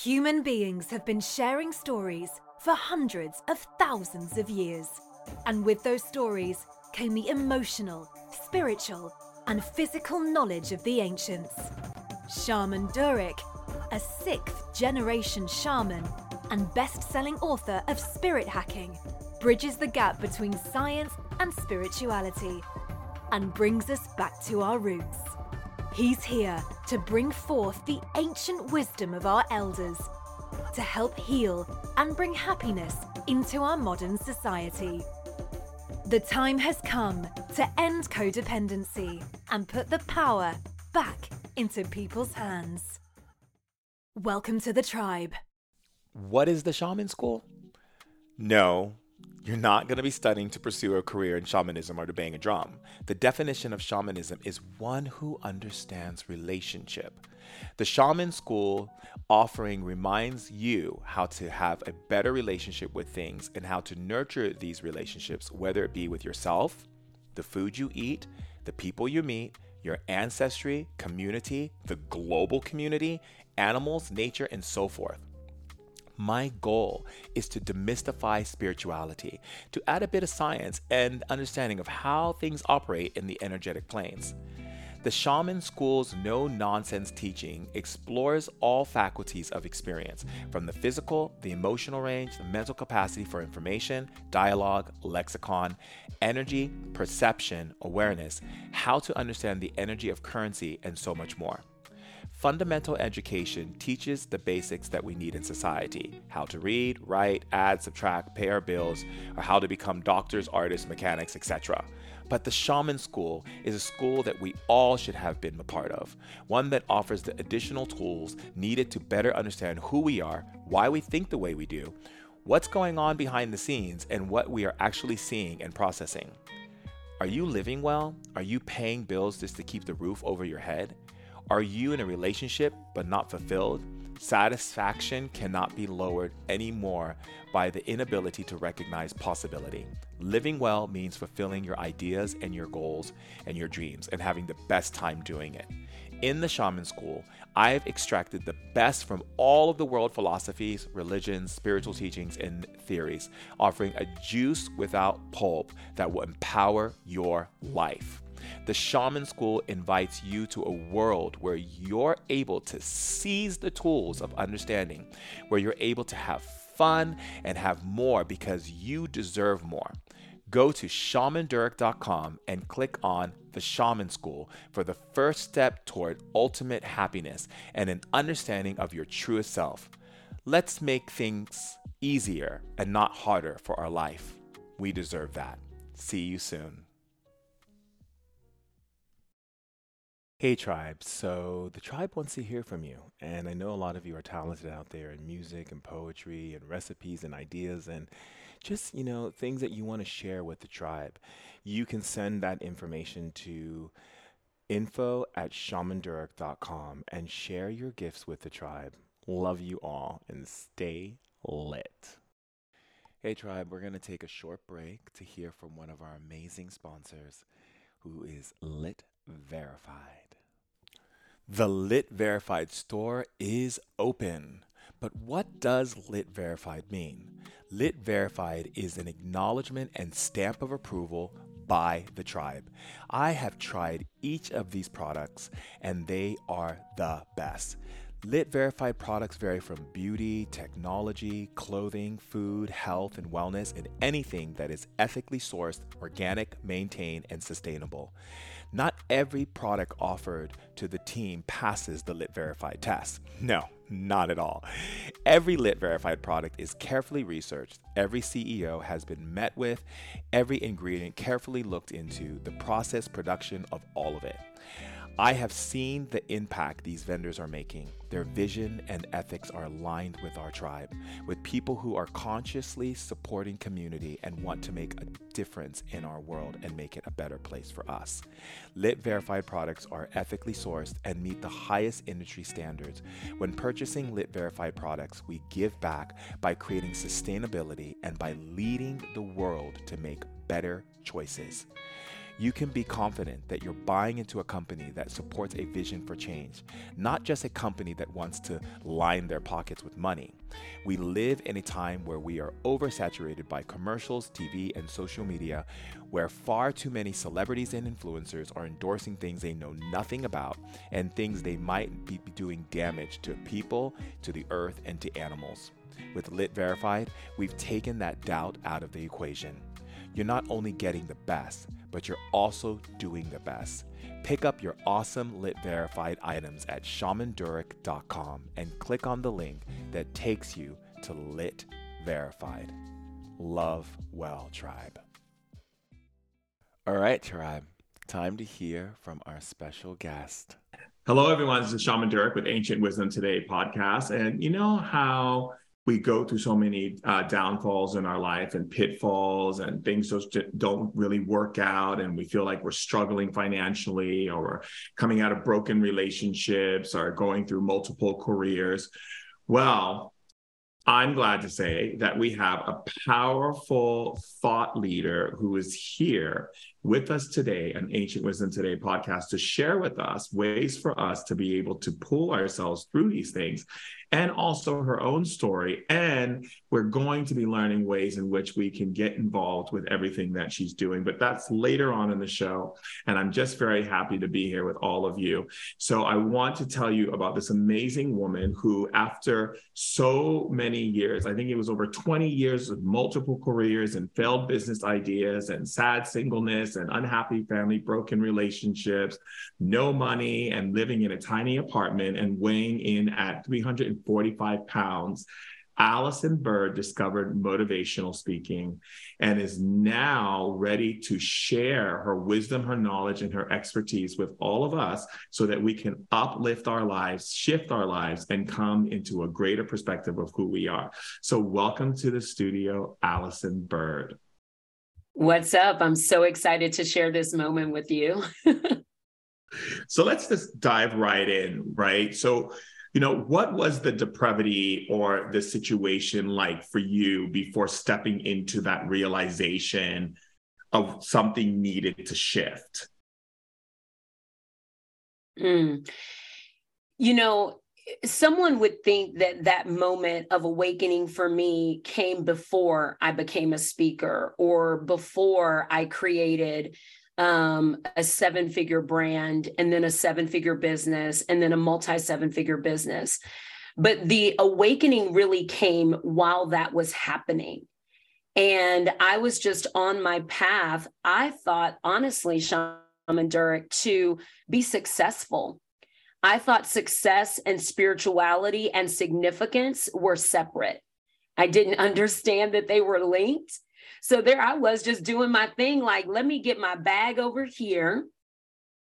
Human beings have been sharing stories for hundreds of thousands of years. And with those stories came the emotional, spiritual, and physical knowledge of the ancients. Shaman Durek, a sixth generation shaman and best selling author of Spirit Hacking, bridges the gap between science and spirituality and brings us back to our roots. He's here to bring forth the ancient wisdom of our elders, to help heal and bring happiness into our modern society. The time has come to end codependency and put the power back into people's hands. Welcome to the tribe. What is the shaman school? No, you're not going to be studying to pursue a career in shamanism or to bang a drum. The definition of shamanism is one who understands relationship. The shaman school offering reminds you how to have a better relationship with things and how to nurture these relationships, whether it be with yourself, the food you eat, the people you meet, your ancestry, community, the global community, animals, nature, and so forth. My goal is to demystify spirituality, to add a bit of science and understanding of how things operate in the energetic planes. The Shaman School's no nonsense teaching explores all faculties of experience, from the physical, the emotional range, the mental capacity for information, dialogue, lexicon, energy, perception, awareness, how to understand the energy of currency, and so much more. Fundamental education teaches the basics that we need in society how to read, write, add, subtract, pay our bills, or how to become doctors, artists, mechanics, etc. But the Shaman School is a school that we all should have been a part of, one that offers the additional tools needed to better understand who we are, why we think the way we do, what's going on behind the scenes, and what we are actually seeing and processing. Are you living well? Are you paying bills just to keep the roof over your head? Are you in a relationship but not fulfilled? Satisfaction cannot be lowered anymore by the inability to recognize possibility. Living well means fulfilling your ideas and your goals and your dreams and having the best time doing it. In the Shaman School, I've extracted the best from all of the world philosophies, religions, spiritual teachings, and theories, offering a juice without pulp that will empower your life. The Shaman School invites you to a world where you're able to seize the tools of understanding, where you're able to have fun and have more because you deserve more. Go to shamandurek.com and click on the Shaman School for the first step toward ultimate happiness and an understanding of your truest self. Let's make things easier and not harder for our life. We deserve that. See you soon. Hey, tribe. So, the tribe wants to hear from you. And I know a lot of you are talented out there in music and poetry and recipes and ideas and just, you know, things that you want to share with the tribe. You can send that information to info at shamandurek.com and share your gifts with the tribe. Love you all and stay lit. Hey, tribe, we're going to take a short break to hear from one of our amazing sponsors who is Lit Verified. The Lit Verified store is open. But what does Lit Verified mean? Lit Verified is an acknowledgement and stamp of approval by the tribe. I have tried each of these products and they are the best. Lit verified products vary from beauty, technology, clothing, food, health, and wellness, and anything that is ethically sourced, organic, maintained, and sustainable. Not every product offered to the team passes the Lit Verified test. No, not at all. Every Lit Verified product is carefully researched, every CEO has been met with, every ingredient carefully looked into, the process, production of all of it. I have seen the impact these vendors are making. Their vision and ethics are aligned with our tribe, with people who are consciously supporting community and want to make a difference in our world and make it a better place for us. Lit verified products are ethically sourced and meet the highest industry standards. When purchasing Lit verified products, we give back by creating sustainability and by leading the world to make better choices. You can be confident that you're buying into a company that supports a vision for change, not just a company that wants to line their pockets with money. We live in a time where we are oversaturated by commercials, TV, and social media, where far too many celebrities and influencers are endorsing things they know nothing about and things they might be doing damage to people, to the earth, and to animals. With Lit Verified, we've taken that doubt out of the equation. You're not only getting the best, but you're also doing the best. Pick up your awesome Lit Verified items at shamandurek.com and click on the link that takes you to Lit Verified. Love well, tribe. All right, tribe. Time to hear from our special guest. Hello, everyone. This is Shaman Durek with Ancient Wisdom Today podcast. And you know how we go through so many uh, downfalls in our life and pitfalls and things just don't really work out and we feel like we're struggling financially or we're coming out of broken relationships or going through multiple careers. Well i'm glad to say that we have a powerful thought leader who is here with us today an ancient wisdom today podcast to share with us ways for us to be able to pull ourselves through these things and also her own story. And we're going to be learning ways in which we can get involved with everything that she's doing. But that's later on in the show. And I'm just very happy to be here with all of you. So I want to tell you about this amazing woman who, after so many years, I think it was over 20 years of multiple careers and failed business ideas and sad singleness and unhappy family, broken relationships, no money, and living in a tiny apartment and weighing in at 345 pounds. Allyson Byrd discovered motivational speaking and is now ready to share her wisdom, her knowledge, and her expertise with all of us so that we can uplift our lives, shift our lives, and come into a greater perspective of who we are. So, welcome to the studio, Allyson Byrd. What's up? I'm so excited to share this moment with you. so, let's just dive right in, right? So, you know what was the depravity or the situation like for you before stepping into that realization of something needed to shift mm. you know someone would think that that moment of awakening for me came before i became a speaker or before i created um, a seven figure brand and then a seven figure business and then a multi seven figure business. But the awakening really came while that was happening. And I was just on my path. I thought, honestly, Shaman Durek, to be successful. I thought success and spirituality and significance were separate. I didn't understand that they were linked. So there I was just doing my thing like, let me get my bag over here,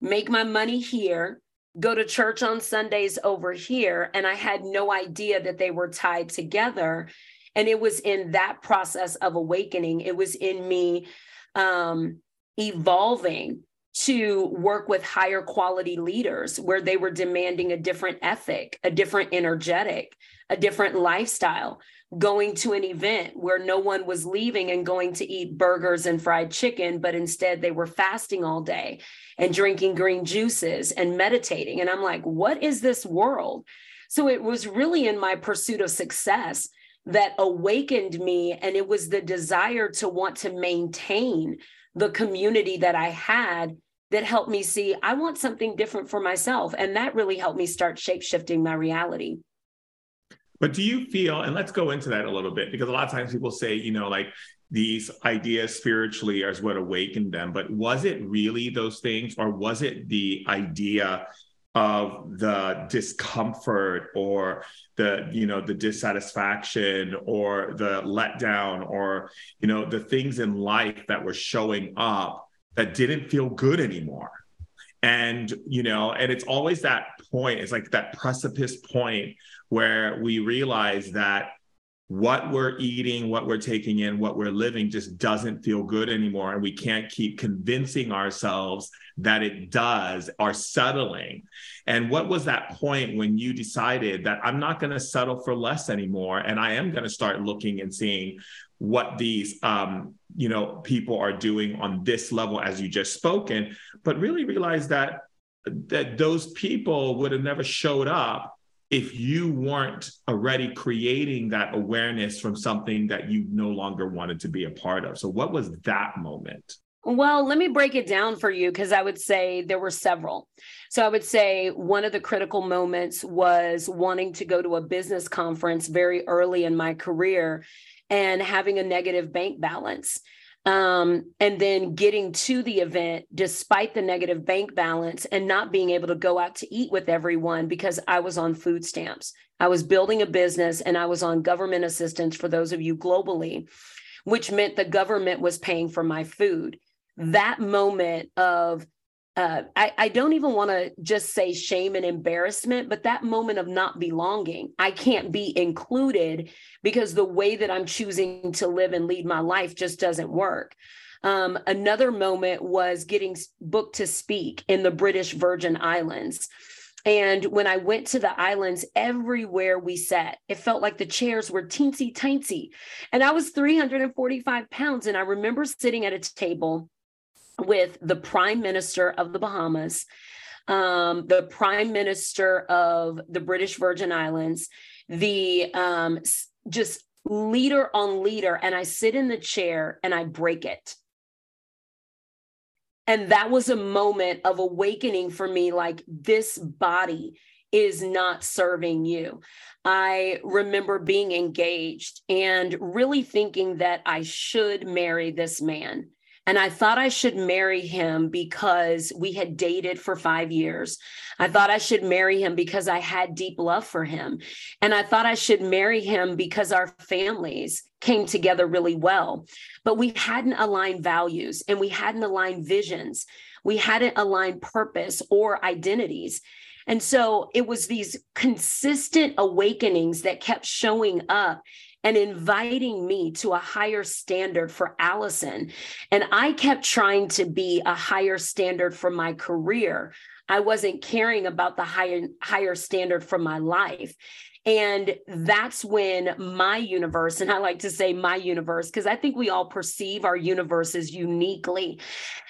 make my money here, go to church on Sundays over here. And I had no idea that they were tied together. And it was in that process of awakening, it was in me um, evolving to work with higher quality leaders where they were demanding a different ethic, a different energetic, a different lifestyle going to an event where no one was leaving and going to eat burgers and fried chicken, but instead they were fasting all day and drinking green juices and meditating. And I'm like, what is this world? So it was really in my pursuit of success that awakened me. And it was the desire to want to maintain the community that I had that helped me see I want something different for myself. And that really helped me start shape shifting my reality. But do you feel, and let's go into that a little bit, because a lot of times people say, you know, like these ideas spiritually are what awakened them. But was it really those things, or was it the idea of the discomfort or the you know the dissatisfaction or the letdown or you know the things in life that were showing up that didn't feel good anymore. And you know and it's always that point it's like that precipice point where we realize that what we're eating, what we're taking in, what we're living just doesn't feel good anymore. And we can't keep convincing ourselves that it does or settling. And what was that point when you decided that I'm not going to settle for less anymore? And I am going to start looking and seeing what these um, you know people are doing on this level as you just spoken but really realize that that those people would have never showed up if you weren't already creating that awareness from something that you no longer wanted to be a part of so what was that moment well, let me break it down for you because I would say there were several. So I would say one of the critical moments was wanting to go to a business conference very early in my career and having a negative bank balance. Um, and then getting to the event despite the negative bank balance and not being able to go out to eat with everyone because I was on food stamps. I was building a business and I was on government assistance for those of you globally, which meant the government was paying for my food that moment of uh, I, I don't even want to just say shame and embarrassment, but that moment of not belonging, I can't be included because the way that I'm choosing to live and lead my life just doesn't work. Um, another moment was getting booked to speak in the British Virgin Islands. And when I went to the islands, everywhere we sat, it felt like the chairs were teensy tiny. And I was 345 pounds. And I remember sitting at a table with the prime minister of the Bahamas, um, the prime minister of the British Virgin Islands, the um, just leader on leader. And I sit in the chair and I break it. And that was a moment of awakening for me like, this body is not serving you. I remember being engaged and really thinking that I should marry this man. And I thought I should marry him because we had dated for five years. I thought I should marry him because I had deep love for him. And I thought I should marry him because our families came together really well. But we hadn't aligned values and we hadn't aligned visions. We hadn't aligned purpose or identities. And so it was these consistent awakenings that kept showing up and inviting me to a higher standard for Allyson. And I kept trying to be a higher standard for my career. I wasn't caring about the higher higher standard for my life. And that's when my universe, and I like to say my universe, because I think we all perceive our universes uniquely.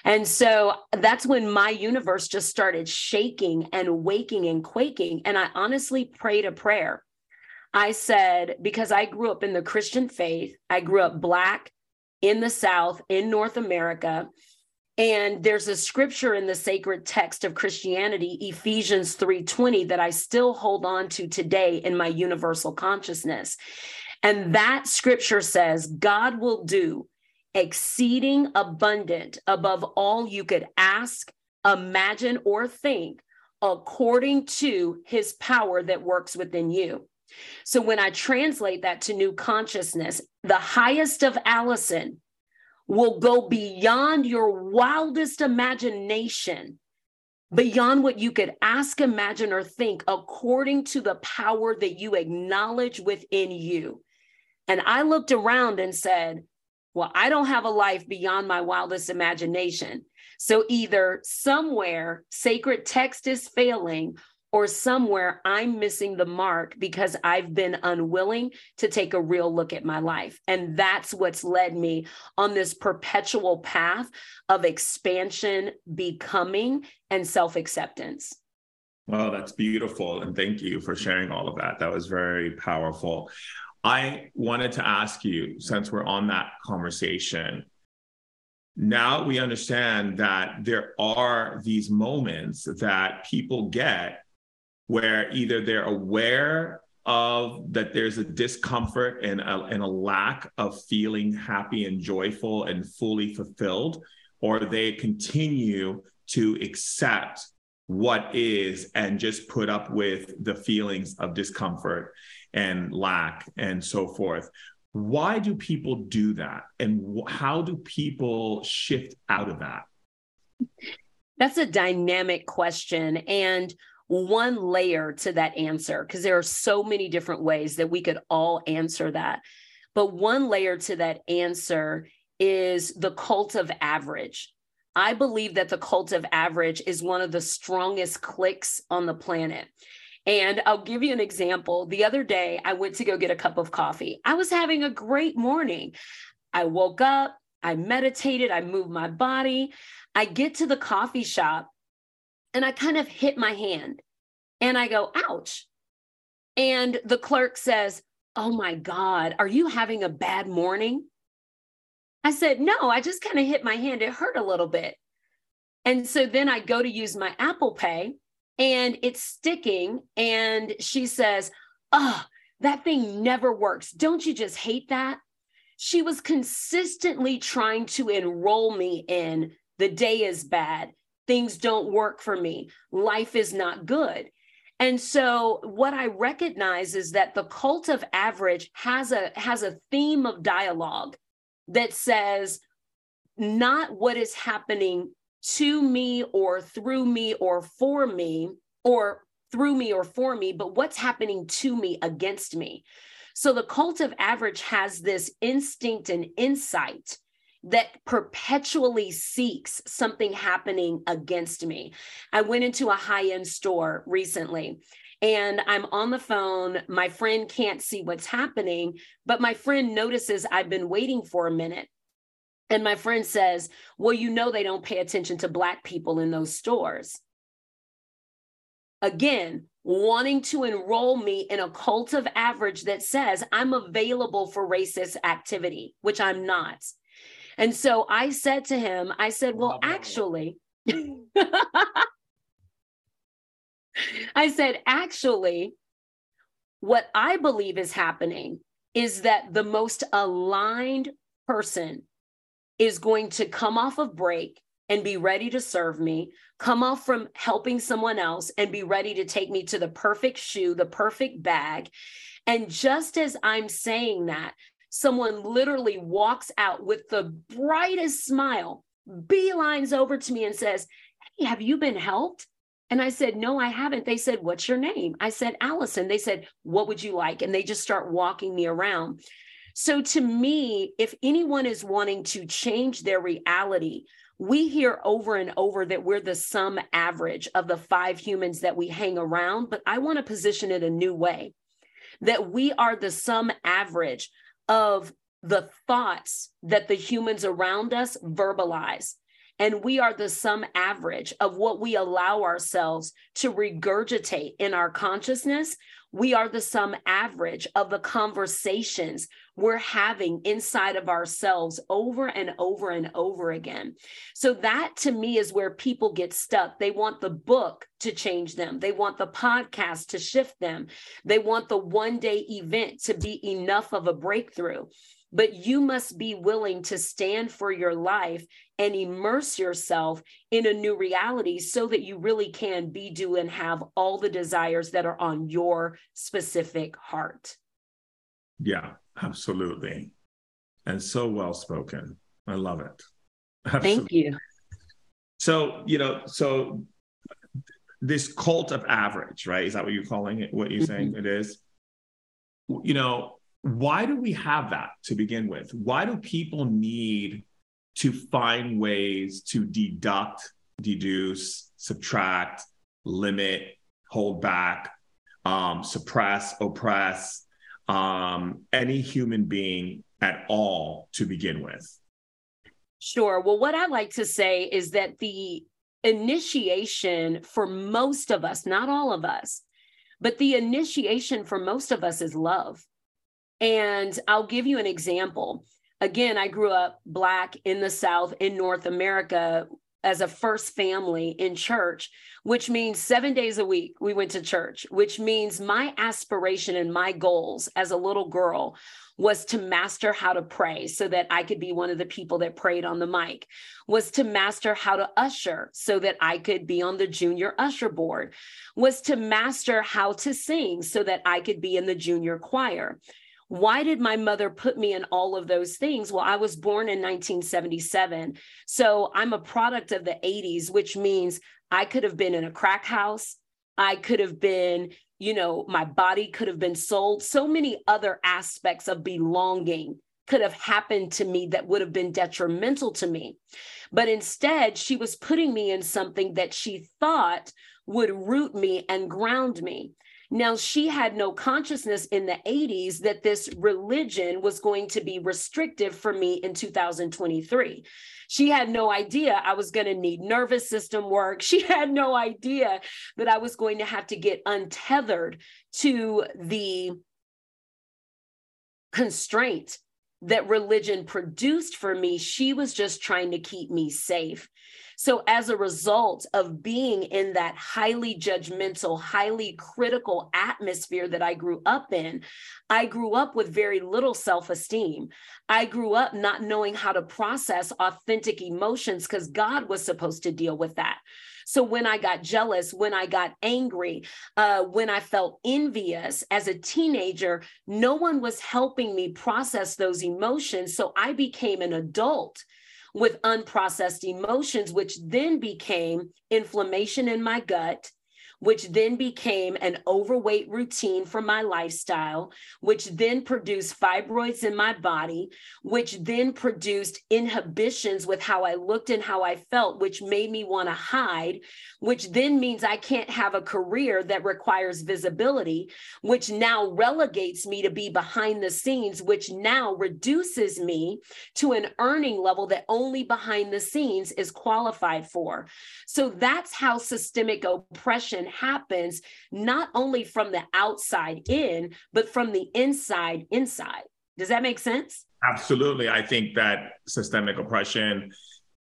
And so that's when my universe just started shaking and waking and quaking. And I honestly prayed a prayer. I said, because I grew up in the Christian faith, I grew up Black in the South, in North America. And there's a scripture in the sacred text of Christianity, Ephesians 3:20 that I still hold on to today in my universal consciousness. And that scripture says, God will do exceeding abundant above all you could ask, imagine, or think, according to his power that works within you. So when I translate that to new consciousness, the highest of Allyson will go beyond your wildest imagination, beyond what you could ask, imagine, or think, according to the power that you acknowledge within you. And I looked around and said, Well, I don't have a life beyond my wildest imagination. So either somewhere sacred text is failing or somewhere I'm missing the mark because I've been unwilling to take a real look at my life. And that's what's led me on this perpetual path of expansion, becoming, and self acceptance. Well, that's beautiful. And thank you for sharing all of that. That was very powerful. I wanted to ask you, since we're on that conversation, now we understand that there are these moments that people get where either they're aware of that there's a discomfort and a, and a lack of feeling happy and joyful and fully fulfilled, or they continue to accept what is and just put up with the feelings of discomfort and lack and so forth. Why do people do that? And how do people shift out of that? That's a dynamic question. And one layer to that answer because there are so many different ways that we could all answer that. But one layer to that answer is the cult of average. I believe that the cult of average is one of the strongest cliques on the planet. And I'll give you an example. The other day, I went to go get a cup of coffee. I was having a great morning. I woke up, I meditated, I moved my body. I get to the coffee shop and I kind of hit my hand and I go, ouch. And the clerk says, Oh my God, are you having a bad morning? I said, No, I just kind of hit my hand. It hurt a little bit. And so then I go to use my Apple Pay and it's sticking. And she says, Oh, that thing never works. Don't you just hate that? She was consistently trying to enroll me in the day is bad, things don't work for me, life is not good. And so what I recognize is that the cult of average has a has a theme of dialogue that says not what is happening to me or through me or for me or through me or for me, but what's happening to me against me. So the cult of average has this instinct and insight that perpetually seeks something happening against me. I went into a high end store recently and I'm on the phone. My friend can't see what's happening, but my friend notices I've been waiting for a minute. And my friend says, Well, you know, they don't pay attention to Black people in those stores. Again, wanting to enroll me in a cult of average that says I'm available for racist activity, which I'm not. And so I said to him, I said, Well, actually, I said, actually, what I believe is happening is that the most aligned person is going to come off of break and be ready to serve me, come off from helping someone else and be ready to take me to the perfect shoe, the perfect bag. And just as I'm saying that, someone literally walks out with the brightest smile, beelines over to me and says, Hey, have you been helped? And I said, No, I haven't. They said, What's your name? I said, Allyson. They said, What would you like? And they just start walking me around. So to me, if anyone is wanting to change their reality, we hear over and over that we're the sum average of the five humans that we hang around, but I want to position it a new way that we are the sum average of the thoughts that the humans around us verbalize. And we are the sum average of what we allow ourselves to regurgitate in our consciousness. We are the sum average of the conversations we're having inside of ourselves over and over and over again. So, that to me is where people get stuck. They want the book to change them, they want the podcast to shift them, they want the one day event to be enough of a breakthrough but you must be willing to stand for your life and immerse yourself in a new reality so that you really can be, do, and have all the desires that are on your specific heart. Yeah, absolutely. And so well spoken. I love it. Absolutely. Thank you. So, you know, so this cult of average, right? Is that what you're calling it? What you're mm-hmm. saying it is? You know, why do we have that to begin with? Why do people need to find ways to deduct, deduce, subtract, limit, hold back, um, suppress, oppress um, any human being at all to begin with? Sure. Well, what I like to say is that the initiation for most of us, not all of us, but the initiation for most of us is love. And I'll give you an example. Again, I grew up Black in the South in North America as a first family in church, which means seven days a week we went to church, which means my aspiration and my goals as a little girl was to master how to pray so that I could be one of the people that prayed on the mic, was to master how to usher so that I could be on the junior usher board, was to master how to sing so that I could be in the junior choir why did my mother put me in all of those things? Well, I was born in 1977. So I'm a product of the 80s, which means I could have been in a crack house. I could have been, you know, my body could have been sold. So many other aspects of belonging could have happened to me that would have been detrimental to me. But instead, she was putting me in something that she thought would root me and ground me. Now, she had no consciousness in the 80s that this religion was going to be restrictive for me in 2023. She had no idea I was going to need nervous system work. She had no idea that I was going to have to get untethered to the constraint that religion produced for me. She was just trying to keep me safe. So, as a result of being in that highly judgmental, highly critical atmosphere that I grew up in, I grew up with very little self esteem. I grew up not knowing how to process authentic emotions because God was supposed to deal with that. So when I got jealous, when I got angry, uh, when I felt envious as a teenager, no one was helping me process those emotions. So I became an adult with unprocessed emotions, which then became inflammation in my gut, which then became an overweight routine for my lifestyle, which then produced fibroids in my body, which then produced inhibitions with how I looked and how I felt, which made me want to hide, which then means I can't have a career that requires visibility, which now relegates me to be behind the scenes, which now reduces me to an earning level that only behind the scenes is qualified for. So that's how systemic oppression happens not only from the outside in, but from the inside inside. Does that make sense? Absolutely. I think that systemic oppression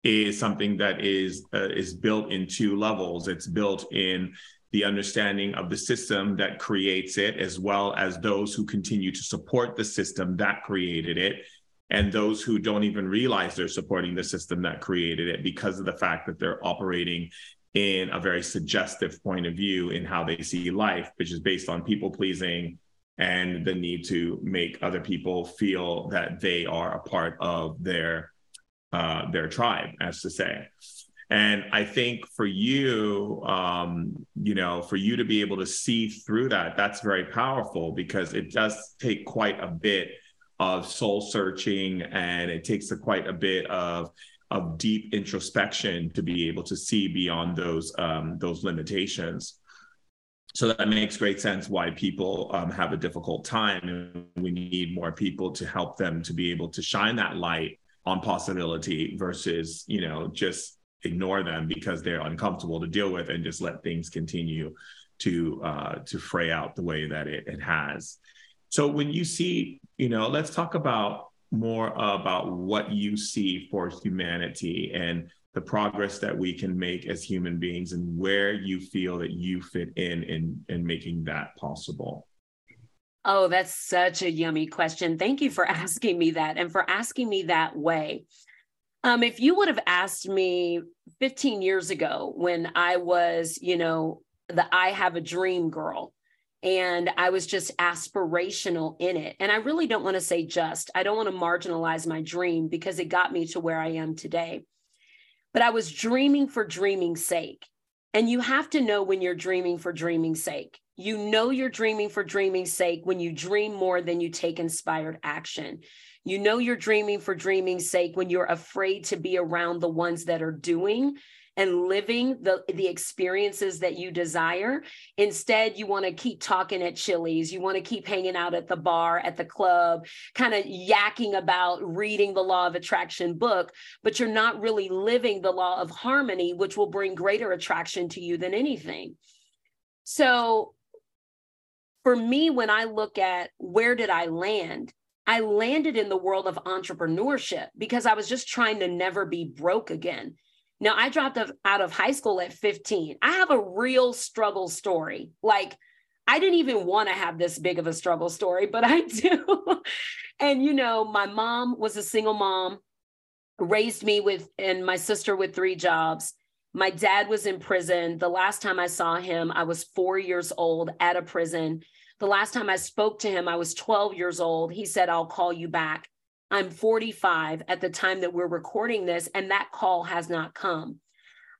is something that is uh, is built in two levels. It's built in the understanding of the system that creates it, as well as those who continue to support the system that created it, and those who don't even realize they're supporting the system that created it because of the fact that they're operating in a very suggestive point of view in how they see life, which is based on people pleasing and the need to make other people feel that they are a part of their uh, their tribe, as to say. And I think for you, um, you know, for you to be able to see through that, that's very powerful because it does take quite a bit of soul searching and it takes a, quite a bit of of deep introspection to be able to see beyond those um, those limitations. So that makes great sense why people um, have a difficult time, and we need more people to help them to be able to shine that light on possibility versus you know just ignore them because they're uncomfortable to deal with and just let things continue to uh, to fray out the way that it, it has. So when you see, you know, let's talk about more about what you see for humanity and the progress that we can make as human beings and where you feel that you fit in in, in making that possible. Oh, that's such a yummy question. Thank you for asking me that and for asking me that way. Um, if you would have asked me 15 years ago when I was, you know, the I have a dream girl, and I was just aspirational in it. And I really don't want to say just, I don't want to marginalize my dream because it got me to where I am today. But I was dreaming for dreaming's sake. And you have to know when you're dreaming for dreaming's sake. You know you're dreaming for dreaming's sake when you dream more than you take inspired action. You know you're dreaming for dreaming's sake when you're afraid to be around the ones that are doing and living the, the experiences that you desire. Instead, you want to keep talking at Chili's, you want to keep hanging out at the bar, at the club, kind of yakking about reading the law of attraction book, but you're not really living the law of harmony, which will bring greater attraction to you than anything. So, for me, when I look at where did I land, I landed in the world of entrepreneurship because I was just trying to never be broke again. Now, I dropped out of high school at 15. I have a real struggle story. Like, I didn't even want to have this big of a struggle story, but I do. and, you know, my mom was a single mom, raised me with, and my sister with three jobs. My dad was in prison. The last time I saw him, I was four years old at a prison. The last time I spoke to him, I was 12 years old. He said, I'll call you back. I'm 45 at the time that we're recording this, and that call has not come.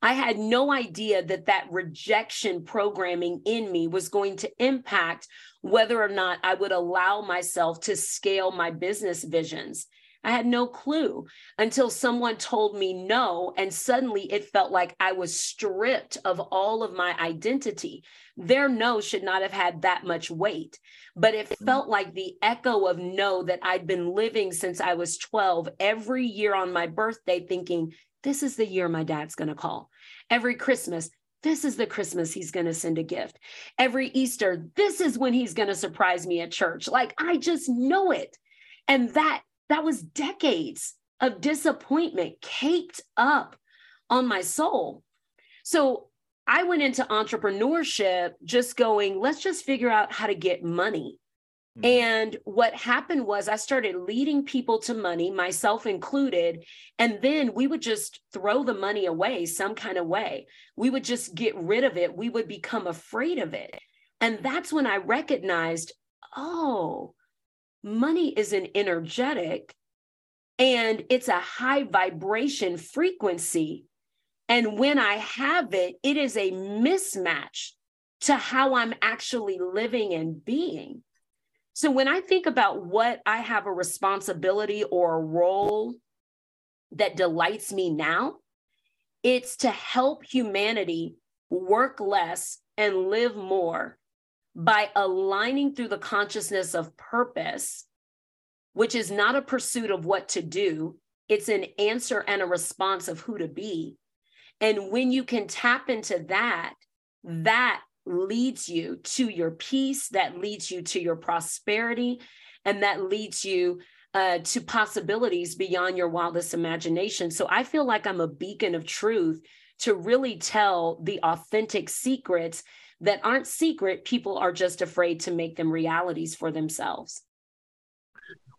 I had no idea that that rejection programming in me was going to impact whether or not I would allow myself to scale my business visions. I had no clue until someone told me no. And suddenly it felt like I was stripped of all of my identity. Their no should not have had that much weight, but it mm-hmm. felt like the echo of no that I'd been living since I was 12 every year on my birthday, thinking, this is the year my dad's going to call. Every Christmas, this is the Christmas he's going to send a gift. Every Easter, this is when he's going to surprise me at church. Like I just know it. And that that was decades of disappointment caked up on my soul. So I went into entrepreneurship just going, let's just figure out how to get money. Mm-hmm. And what happened was I started leading people to money, myself included. And then we would just throw the money away some kind of way. We would just get rid of it. We would become afraid of it. And that's when I recognized, oh, money is an energetic and it's a high vibration frequency. And when I have it, it is a mismatch to how I'm actually living and being. So when I think about what I have a responsibility or a role that delights me now, it's to help humanity work less and live more by aligning through the consciousness of purpose, which is not a pursuit of what to do, it's an answer and a response of who to be. And when you can tap into that, that leads you to your peace, that leads you to your prosperity, and that leads you uh, to possibilities beyond your wildest imagination. So I feel like I'm a beacon of truth to really tell the authentic secrets that aren't secret, people are just afraid to make them realities for themselves.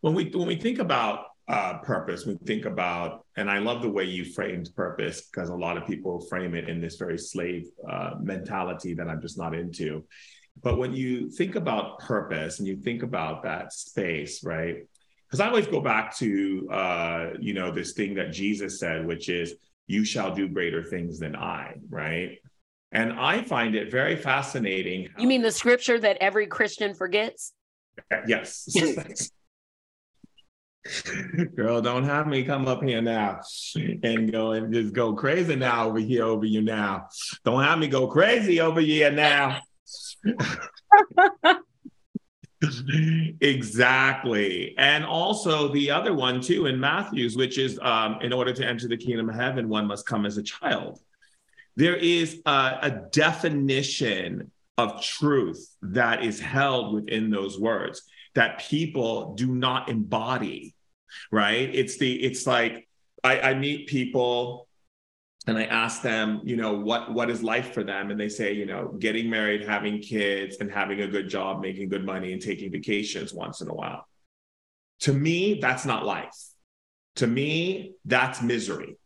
When we when we think about uh, purpose, we think about, and I love the way you framed purpose because a lot of people frame it in this very slave uh, mentality that I'm just not into. But when you think about purpose and you think about that space, right? Because I always go back to, uh, you know, this thing that Jesus said, which is, "You shall do greater things than I," right? And I find it very fascinating. you mean the scripture that every Christian forgets? Yes. Girl, don't have me come up here now and go and just go crazy now over here over you now. Don't have me go crazy over here now. exactly. And also the other one too in Matthew's, which is um, in order to enter the kingdom of heaven, one must come as a child there is a, a definition of truth that is held within those words that people do not embody right? It's the it's like I, I, meet people and i ask them you know what what is life for them? And they say you know getting married having kids and having a good job making good money and taking vacations once in a while. To me that's not life. To me that's misery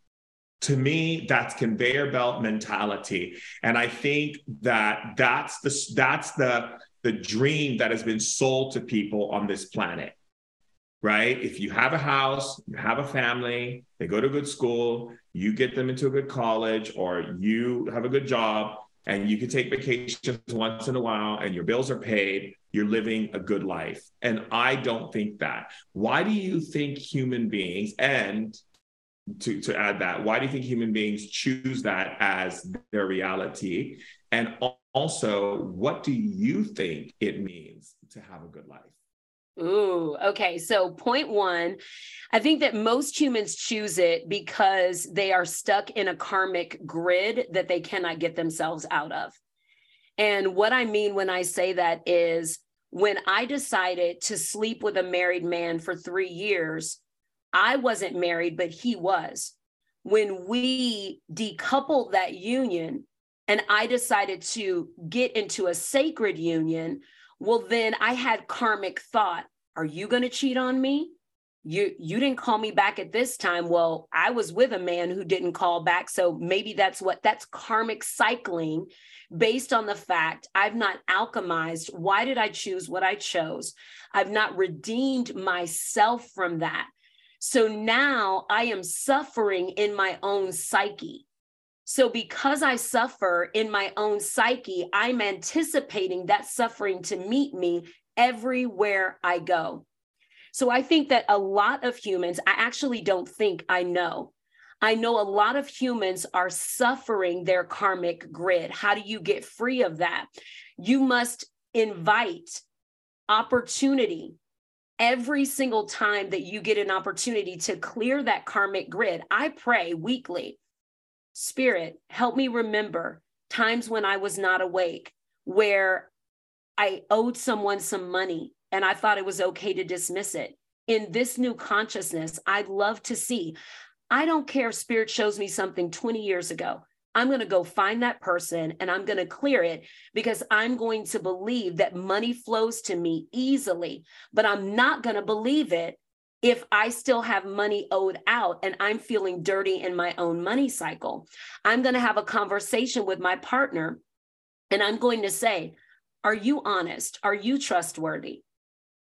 to me that's conveyor belt mentality. And i think that that's the that's the the dream that has been sold to people on this planet right? If you have a house you have a family they go to a good school you get them into a good college or you have a good job and you can take vacations once in a while and your bills are paid you're living a good life. And i don't think that. Why do you think human beings and to, to add that why do you think human beings choose that as their reality and also what do you think it means to have a good life Ooh, okay. So, point one, I think that most humans choose it because they are stuck in a karmic grid that they cannot get themselves out of. And what I mean when I say that is when I decided to sleep with a married man for three years, I wasn't married, but he was. When we decoupled that union and I decided to get into a sacred union, well, then I had karmic thought Are you going to cheat on me? You, you didn't call me back at this time. Well, I was with a man who didn't call back. So maybe that's what that's karmic cycling based on the fact I've not alchemized. Why did I choose what I chose? I've not redeemed myself from that. So now I am suffering in my own psyche. So, because I suffer in my own psyche, I'm anticipating that suffering to meet me everywhere I go. So I think that a lot of humans, I actually don't think I know. I know a lot of humans are suffering their karmic grid. How do you get free of that? You must invite opportunity every single time that you get an opportunity to clear that karmic grid. I pray weekly, Spirit, help me remember times when I was not awake, where I owed someone some money and I thought it was okay to dismiss it. In this new consciousness, I'd love to see. I don't care if spirit shows me something 20 years ago. I'm going to go find that person and I'm going to clear it because I'm going to believe that money flows to me easily, but I'm not going to believe it if I still have money owed out and I'm feeling dirty in my own money cycle. I'm going to have a conversation with my partner and I'm going to say, Are you honest? Are you trustworthy?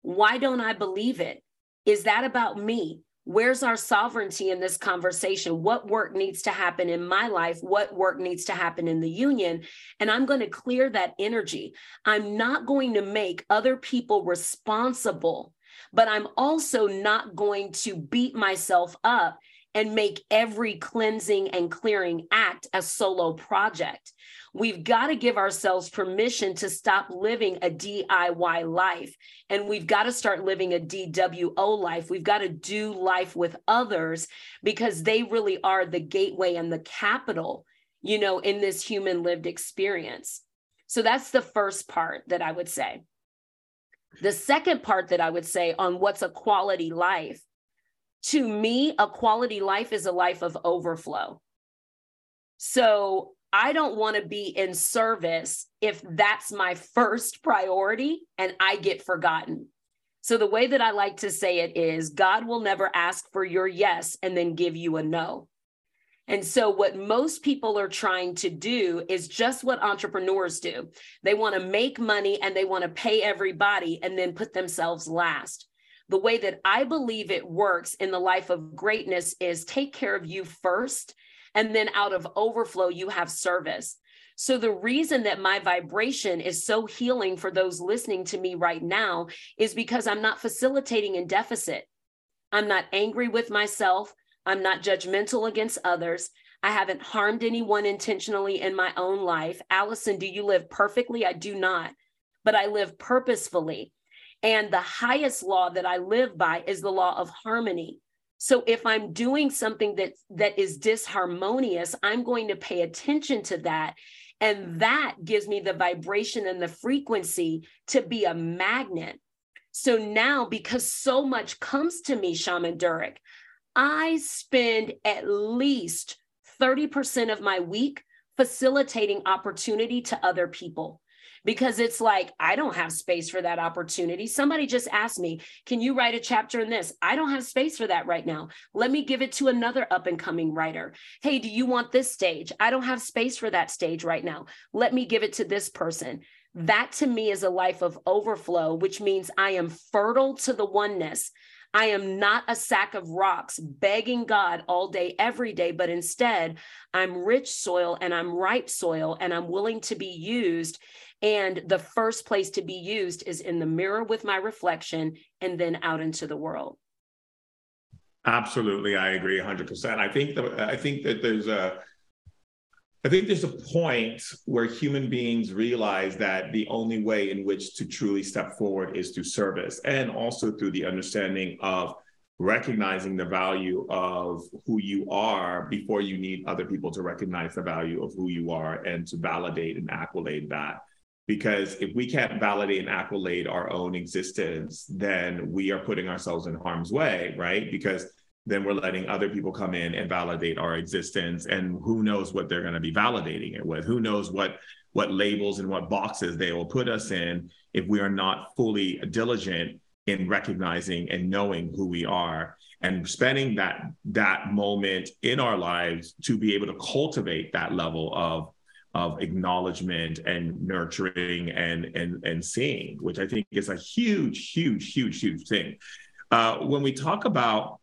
Why don't I believe it? Is that about me? Where's our sovereignty in this conversation? What work needs to happen in my life? What work needs to happen in the union? And I'm going to clear that energy. I'm not going to make other people responsible, but I'm also not going to beat myself up and make every cleansing and clearing act a solo project. We've got to give ourselves permission to stop living a DIY life. And we've got to start living a DWO life. We've got to do life with others because they really are the gateway and the capital, you know, in this human lived experience. So that's the first part that I would say. The second part that I would say on what's a quality life to me, a quality life is a life of overflow. So I don't want to be in service if that's my first priority and I get forgotten. So the way that I like to say it is God will never ask for your yes and then give you a no. And so, what most people are trying to do is just what entrepreneurs do. They want to make money and they want to pay everybody and then put themselves last. The way that I believe it works in the life of greatness is take care of you first and then out of overflow, you have service. So, the reason that my vibration is so healing for those listening to me right now is because I'm not facilitating in deficit. I'm not angry with myself. I'm not judgmental against others. I haven't harmed anyone intentionally in my own life. Allyson, do you live perfectly? I do not, but I live purposefully. And the highest law that I live by is the law of harmony. So if I'm doing something that that is disharmonious, I'm going to pay attention to that and that gives me the vibration and the frequency to be a magnet. So now because so much comes to me Shaman Durek, I spend at least 30% of my week facilitating opportunity to other people because it's like, I don't have space for that opportunity. Somebody just asked me, Can you write a chapter in this? I don't have space for that right now. Let me give it to another up and coming writer. Hey, do you want this stage? I don't have space for that stage right now. Let me give it to this person. That to me is a life of overflow, which means I am fertile to the oneness. I am not a sack of rocks begging God all day, every day, but instead I'm rich soil and I'm ripe soil and I'm willing to be used and the first place to be used is in the mirror with my reflection and then out into the world. Absolutely, I agree 100%. I think that I think that there's a I think there's a point where human beings realize that the only way in which to truly step forward is through service and also through the understanding of recognizing the value of who you are before you need other people to recognize the value of who you are and to validate and accolade that. Because if we can't validate and accolade our own existence then we are putting ourselves in harm's way right? Because then we're letting other people come in and validate our existence and who knows what they're going to be validating it with who knows what what labels and what boxes they will put us in if we are not fully diligent in recognizing and knowing who we are and spending that that moment in our lives to be able to cultivate that level of of acknowledgement and nurturing and and and seeing, which I think is a huge, huge, huge, huge thing. Uh, when we talk about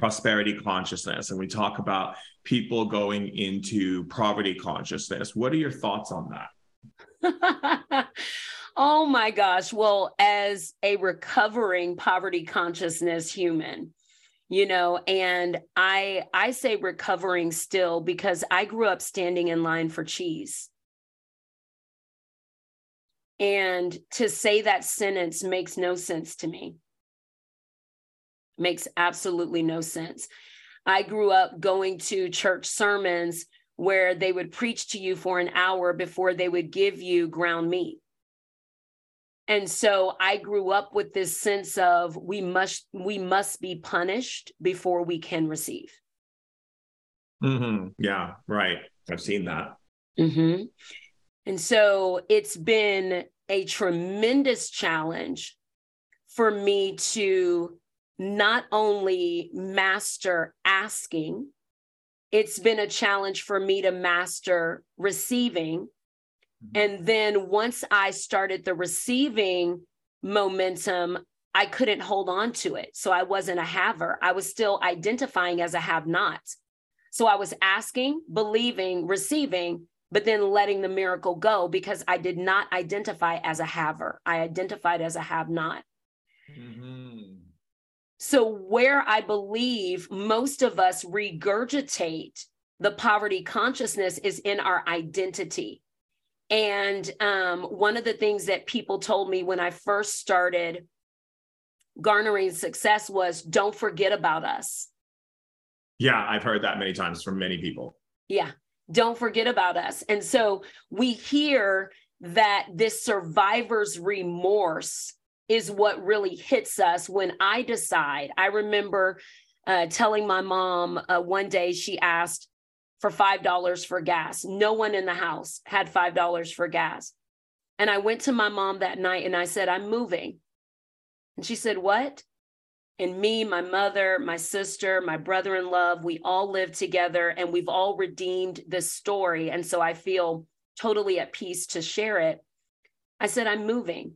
prosperity consciousness and we talk about people going into poverty consciousness, what are your thoughts on that? oh my gosh. Well, as a recovering poverty consciousness human, you know and i i say recovering still because i grew up standing in line for cheese and to say that sentence makes no sense to me makes absolutely no sense. I grew up going to church sermons where they would preach to you for an hour before they would give you ground meat. And so i grew up with this sense of we must we must be punished before we can receive. Mm-hmm. yeah right. I've seen that. Mm-hmm. and so it's been a tremendous challenge for me to not only master asking it's been a challenge for me to master receiving Mm-hmm. And then once I started the receiving momentum, I couldn't hold on to it. So I wasn't a haver. I was still identifying as a have not. So I was asking, believing, receiving, but then letting the miracle go because I did not identify as a haver. I identified as a have not. Mm-hmm. So, where I believe most of us regurgitate the poverty consciousness is in our identity. And um, one of the things that people told me when I first started garnering success was don't forget about us. Yeah, I've heard that many times from many people. Yeah, don't forget about us. And so we hear that this survivor's remorse is what really hits us when I decide. I remember uh, telling my mom uh, one day, she asked, for $5 for gas. No one in the house had $5 for gas. And I went to my mom that night and I said, I'm moving. And she said, What? And me, my mother, my sister, my brother in love, we all live together and we've all redeemed this story. And so I feel totally at peace to share it. I said, I'm moving.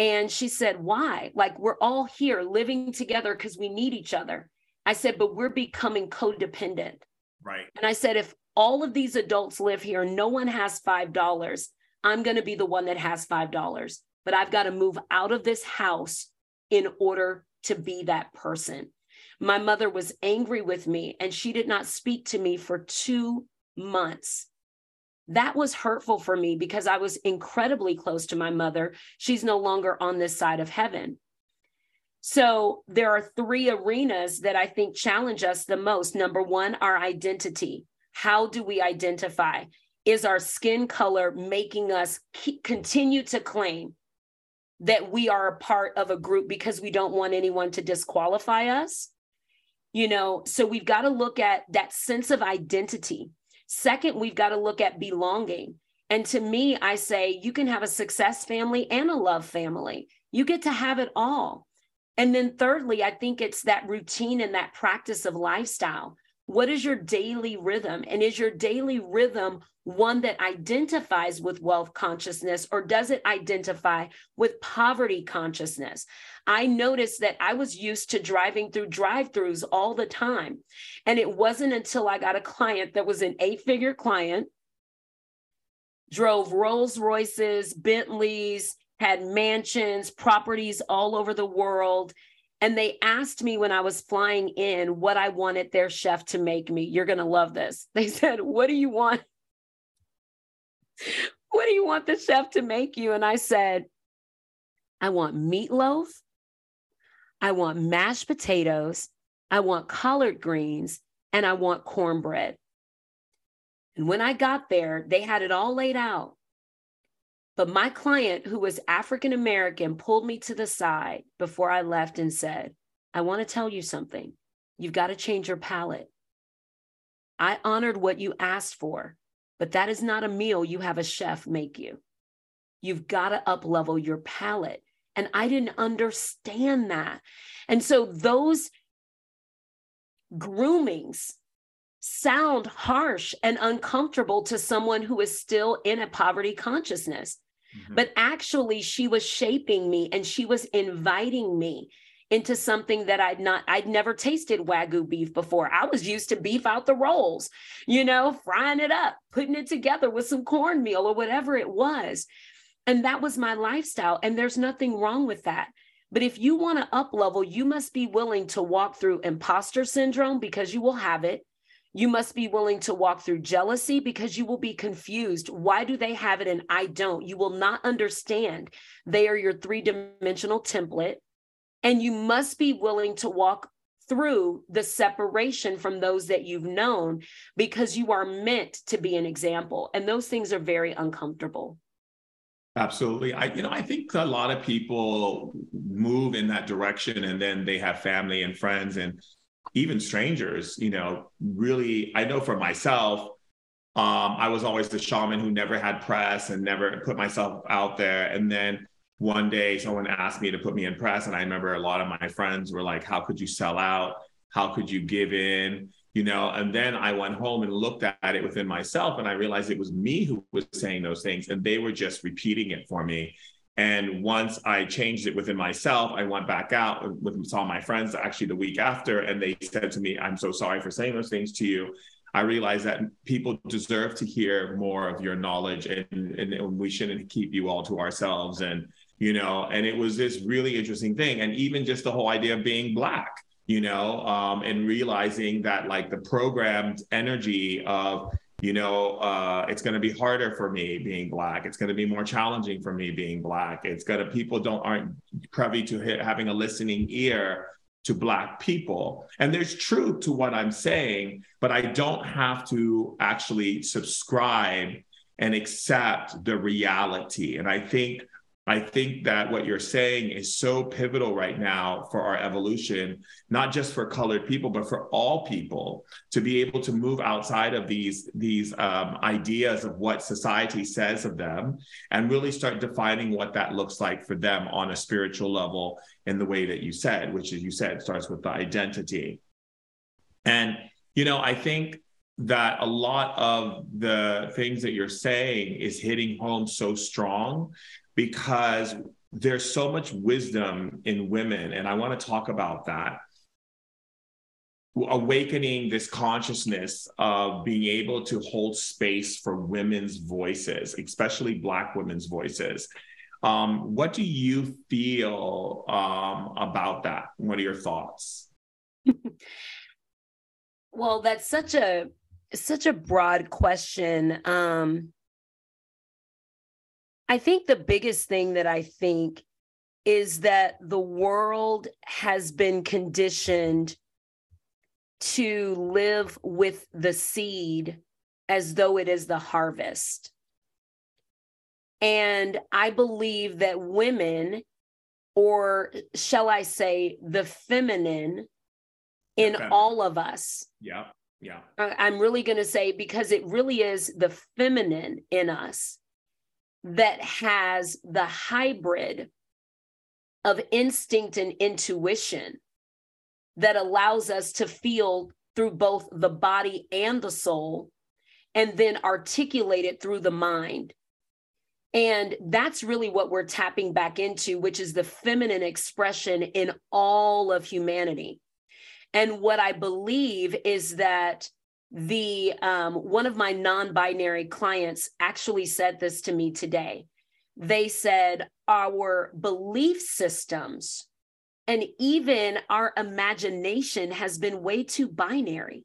And she said, Why? Like, we're all here living together because we need each other. I said, But we're becoming codependent. Right. And I said, if all of these adults live here, no one has $5, I'm going to be the one that has $5. But I've got to move out of this house in order to be that person. My mother was angry with me and she did not speak to me for two months. That was hurtful for me because I was incredibly close to my mother. She's no longer on this side of heaven. So there are three arenas that I think challenge us the most. Number one, our identity. How do we identify? Is our skin color making us keep, continue to claim that we are a part of a group because we don't want anyone to disqualify us? You know, so we've got to look at that sense of identity. Second, we've got to look at belonging. And to me, I say you can have a success family and a love family. You get to have it all. And then thirdly, I think it's that routine and that practice of lifestyle. What is your daily rhythm? And is your daily rhythm one that identifies with wealth consciousness or does it identify with poverty consciousness? I noticed that I was used to driving through drive throughs all the time. And it wasn't until I got a client that was an eight figure client, drove Rolls Royces, Bentleys, had mansions, properties all over the world. And they asked me when I was flying in what I wanted their chef to make me. You're going to love this. They said, What do you want? What do you want the chef to make you? And I said, I want meatloaf. I want mashed potatoes. I want collard greens. And I want cornbread. And when I got there, they had it all laid out. But my client, who was African American, pulled me to the side before I left and said, I want to tell you something. You've got to change your palate. I honored what you asked for, but that is not a meal you have a chef make you. You've got to up level your palate. And I didn't understand that. And so those groomings sound harsh and uncomfortable to someone who is still in a poverty consciousness. Mm-hmm. But actually, she was shaping me and she was inviting me into something that I'd not, I'd never tasted Wagyu beef before. I was used to beef out the rolls, you know, frying it up, putting it together with some cornmeal or whatever it was. And that was my lifestyle. And there's nothing wrong with that. But if you want to up level, you must be willing to walk through imposter syndrome because you will have it. You must be willing to walk through jealousy because you will be confused. Why do they have it and I don't? You will not understand. They are your three dimensional template. And you must be willing to walk through the separation from those that you've known because you are meant to be an example. And those things are very uncomfortable. Absolutely. I you know, I think a lot of people move in that direction and then they have family and friends and even strangers, you know, really I know for myself um, I was always the shaman who never had press and never put myself out there. And then one day someone asked me to put me in press. And I remember a lot of my friends were like, How could you sell out? How could you give in? you know and then i went home and looked at it within myself and i realized it was me who was saying those things and they were just repeating it for me and once i changed it within myself i went back out with saw my friends actually the week after and they said to me i'm so sorry for saying those things to you. I realized that people deserve to hear more of your knowledge and, and we shouldn't keep you all to ourselves. And you know and it was this really interesting thing. And even just the whole idea of being black you know, um, and realizing that like the programmed energy of, you know, uh, it's going to be harder for me being black. It's going to be more challenging for me being black. It's going to people don't aren't privy to hit, having a listening ear to black people. And there's truth to what I'm saying, but I don't have to actually subscribe and accept the reality. And I think I think that what you're saying is so pivotal right now for our evolution, not just for colored people, but for all people to be able to move outside of these, these um, ideas of what society says of them and really start defining what that looks like for them on a spiritual level in the way that you said, which as you said starts with the identity. And, you know, I think that a lot of the things that you're saying is hitting home so strong because there's so much wisdom in women. And I want to talk about that. Awakening this consciousness of being able to hold space for women's voices, especially Black women's voices. Um, what do you feel um, about that? What are your thoughts? well, that's such a such a broad question. Um, I think the biggest thing that I think is that the world has been conditioned to live with the seed as though it is the harvest. And I believe that women, or shall I say, the feminine in okay. all of us. Yeah. Yeah. I'm really going to say because it really is the feminine in us that has the hybrid of instinct and intuition that allows us to feel through both the body and the soul and then articulate it through the mind. And that's really what we're tapping back into, which is the feminine expression in all of humanity. And what I believe is that the um, one of my non-binary clients actually said this to me today. They said our belief systems and even our imagination has been way too binary.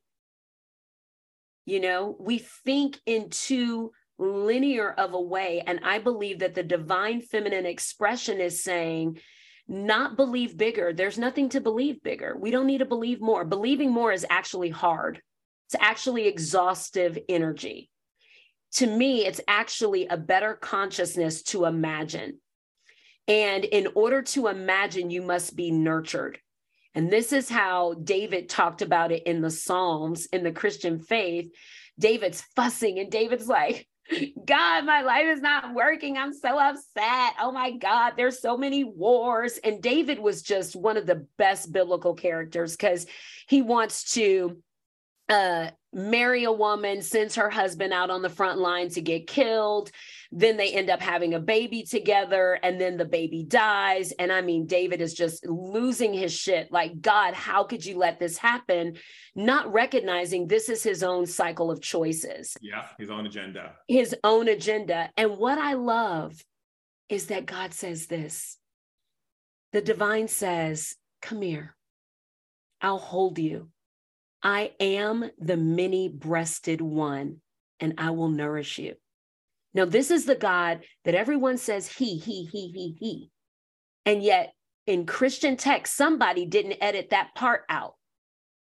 You know we think in too linear of a way and i believe that the divine feminine expression is saying not believe bigger. There's nothing to believe bigger. We don't need to believe more. Believing more is actually hard it's actually exhaustive energy. To me, it's actually a better consciousness to imagine. And in order to imagine, you must be nurtured. And this is how David talked about it in the Psalms in the Christian faith. David's fussing, and David's like, God, my life is not working. I'm so upset. Oh my God, there's so many wars. And David was just one of the best biblical characters because he wants to uh, marry a woman, sends her husband out on the front line to get killed. Then they end up having a baby together, and then the baby dies. And I mean, David is just losing his shit. Like, God, how could you let this happen? Not recognizing this is his own cycle of choices. Yeah, his own agenda. His own agenda. And what I love is that God says this. The divine says, Come here, I'll hold you. I am the many breasted one, and I will nourish you. Now, this is the God that everyone says he, he, he, he, he. And yet, in Christian text, somebody didn't edit that part out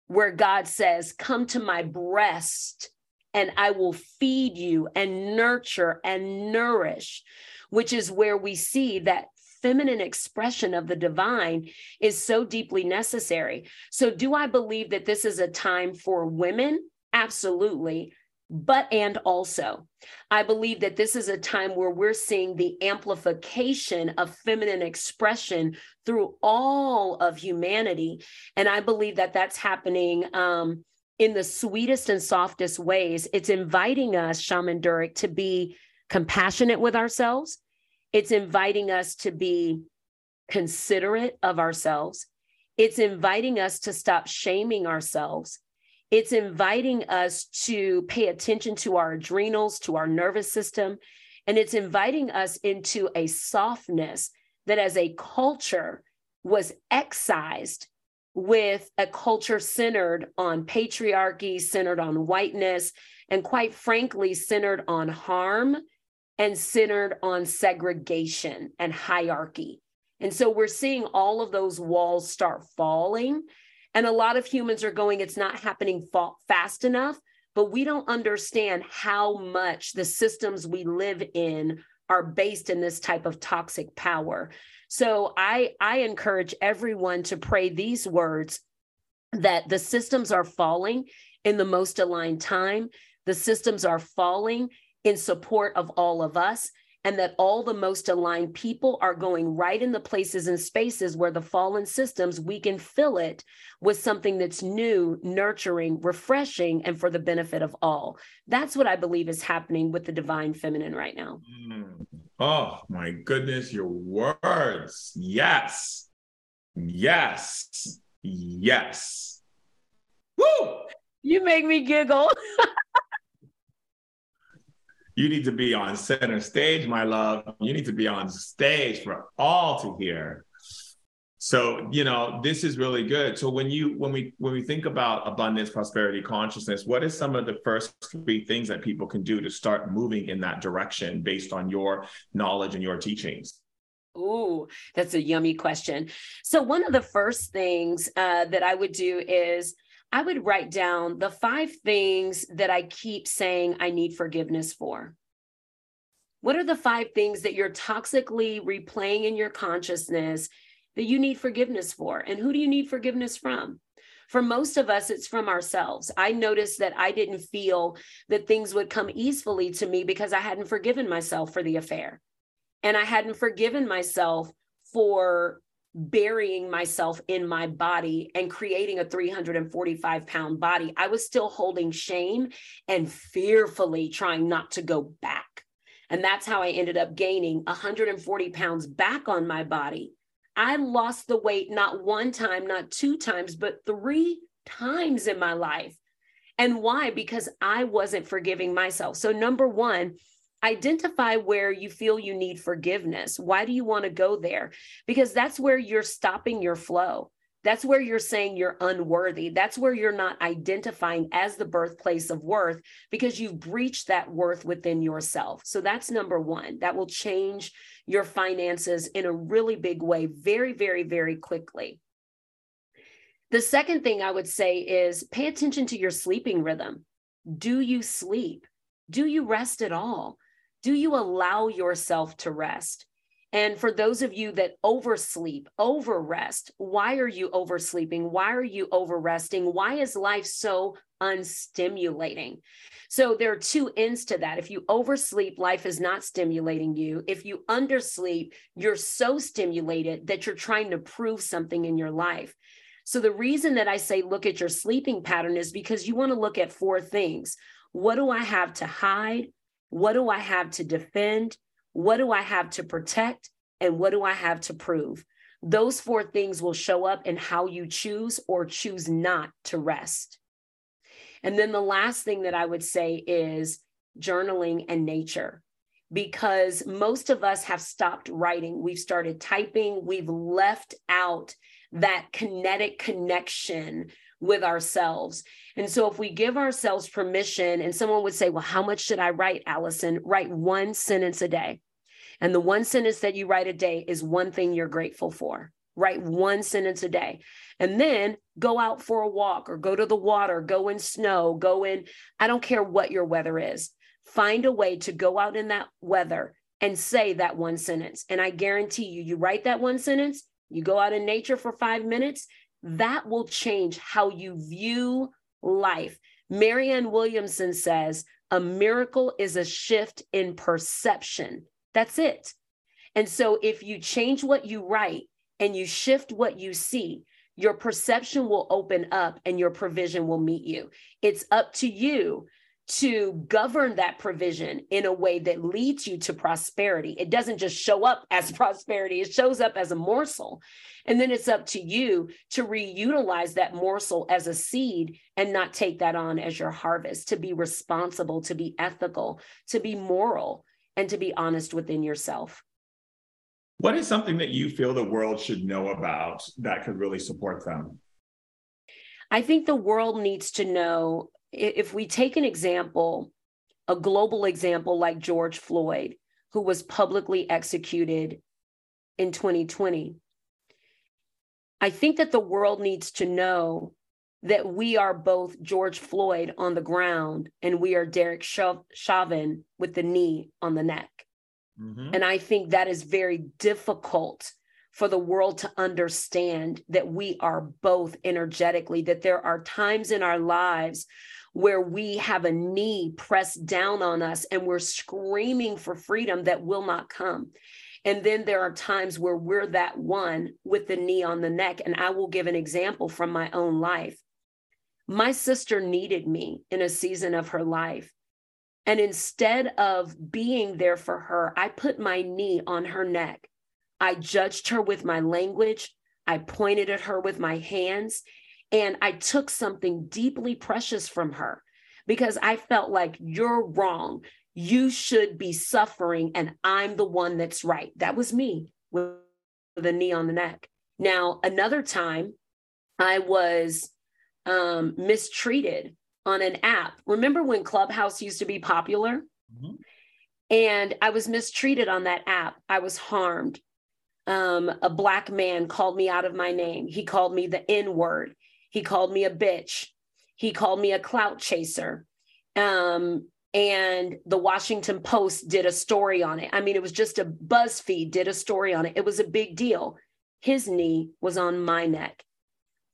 where God says, Come to my breast and I will feed you and nurture and nourish, which is where we see that feminine expression of the divine is so deeply necessary. So, do I believe that this is a time for women? Absolutely but and also i believe that this is a time where we're seeing the amplification of feminine expression through all of humanity and i believe that that's happening um, in the sweetest and softest ways it's inviting us shaman durek to be compassionate with ourselves it's inviting us to be considerate of ourselves. It's inviting us to stop shaming ourselves. It's inviting us to pay attention to our adrenals, to our nervous system, and it's inviting us into a softness that as a culture was excised with a culture centered on patriarchy, centered on whiteness, and quite frankly, centered on harm and centered on segregation and hierarchy. And so we're seeing all of those walls start falling and a lot of humans are going, it's not happening fa- fast enough, but we don't understand how much the systems we live in are based in this type of toxic power. So I I encourage everyone to pray these words that the systems are falling in the most aligned time. The systems are falling in support of all of us and that all the most aligned people are going right in the places and spaces where the fallen systems, we can fill it with something that's new, nurturing, refreshing, and for the benefit of all. That's what I believe is happening with the divine feminine right now. Mm. Oh my goodness, your words. Yes. Yes. Yes. Woo! You make me giggle. You need to be on center stage, my love. You need to be on stage for all to hear. So, you know, this is really good. So when you when we when we think about abundance, prosperity, consciousness, what is some of the first three things that people can do to start moving in that direction based on your knowledge and your teachings? Ooh, that's a yummy question. So one of the first things uh, that I would do is I would write down the five things that I keep saying I need forgiveness for. What are the five things that you're toxically replaying in your consciousness that you need forgiveness for? And who do you need forgiveness from? For most of us, it's from ourselves. I noticed that I didn't feel that things would come easily to me because I hadn't forgiven myself for the affair. And I hadn't forgiven myself for burying myself in my body and creating a 345 pound body, I was still holding shame and fearfully trying not to go back. And that's how I ended up gaining 140 pounds back on my body. I lost the weight not one time, not two times, but three times in my life. And why? Because I wasn't forgiving myself. So, number one, identify where you feel you need forgiveness. Why do you want to go there? Because that's where you're stopping your flow. That's where you're saying you're unworthy. That's where you're not identifying as the birthplace of worth because you've breached that worth within yourself. So that's number one. That will change your finances in a really big way, very, very, very quickly. The second thing I would say is pay attention to your sleeping rhythm. Do you sleep? Do you rest at all? Do you allow yourself to rest? And for those of you that oversleep, overrest, why are you oversleeping? Why are you overresting? Why is life so unstimulating? So there are two ends to that. If you oversleep, life is not stimulating you. If you undersleep, you're so stimulated that you're trying to prove something in your life. So the reason that I say look at your sleeping pattern is because you want to look at four things. What do I have to hide? What do I have to defend? What do I have to protect? And what do I have to prove? Those four things will show up in how you choose or choose not to rest. And then the last thing that I would say is journaling and nature. because most of us have stopped writing. We've started typing, we've left out that kinetic connection with ourselves. And so, if we give ourselves permission, and someone would say, Well, how much should I write, Allyson? Write one sentence a day. And the one sentence that you write a day is one thing you're grateful for. Write one sentence a day. And then go out for a walk or go to the water, go in snow, go in, I don't care what your weather is. Find a way to go out in that weather and say that one sentence. And I guarantee you, you write that one sentence, you go out in nature for five minutes, that will change how you view life. Marianne Williamson says, a miracle is a shift in perception. That's it. And so if you change what you write and you shift what you see, your perception will open up and your provision will meet you. It's up to you to govern that provision in a way that leads you to prosperity. It doesn't just show up as prosperity, it shows up as a morsel. And then it's up to you to reutilize that morsel as a seed and not take that on as your harvest, to be responsible, to be ethical, to be moral, and to be honest within yourself. What is something that you feel the world should know about that could really support them? I think the world needs to know if we take an example, a global example like George Floyd, who was publicly executed in 2020, I think that the world needs to know that we are both George Floyd on the ground and we are Derek Chauvin with the knee on the neck. Mm-hmm. And I think that is very difficult for the world to understand that we are both energetically, that there are times in our lives where we have a knee pressed down on us and we're screaming for freedom that will not come. And then there are times where we're that one with the knee on the neck. And I will give an example from my own life. My sister needed me in a season of her life. And instead of being there for her, I put my knee on her neck. I judged her with my language. I pointed at her with my hands. And I took something deeply precious from her because I felt like you're wrong you should be suffering and I'm the one that's right. That was me with the knee on the neck. Now, another time I was um, mistreated on an app. Remember when Clubhouse used to be popular? Mm-hmm. And I was mistreated on that app. I was harmed. Um, a black man called me out of my name. He called me the N word. He called me a bitch. He called me a clout chaser. Um, and the Washington Post did a story on it. I mean, it was just a BuzzFeed did a story on it. It was a big deal. His knee was on my neck.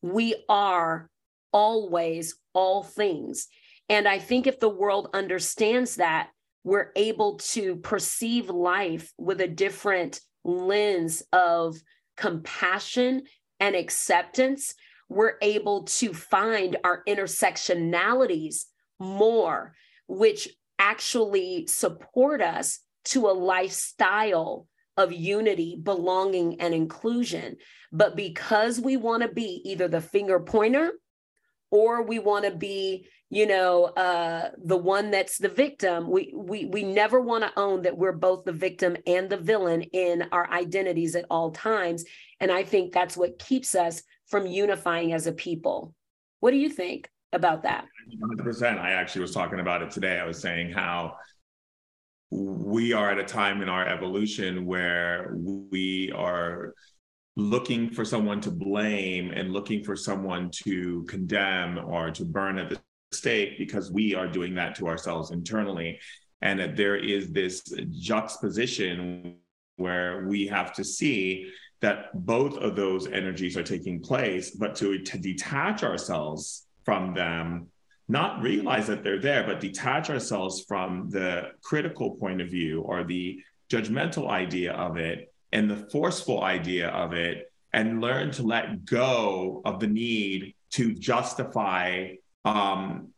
We are always all things. And I think if the world understands that, we're able to perceive life with a different lens of compassion and acceptance. We're able to find our intersectionalities more which actually support us to a lifestyle of unity, belonging, and inclusion. But because we want to be either the finger pointer or we want to be, you know, uh, the one that's the victim, we we we never want to own that we're both the victim and the villain in our identities at all times. And I think that's what keeps us from unifying as a people. What do you think? about that. 100%. I actually was talking about it today. I was saying how we are at a time in our evolution where we are looking for someone to blame and looking for someone to condemn or to burn at the stake because we are doing that to ourselves internally. And that there is this juxtaposition where we have to see that both of those energies are taking place, but to, to detach ourselves from them, not realize that they're there, but detach ourselves from the critical point of view or the judgmental idea of it and the forceful idea of it, and learn to let go of the need to justify, um,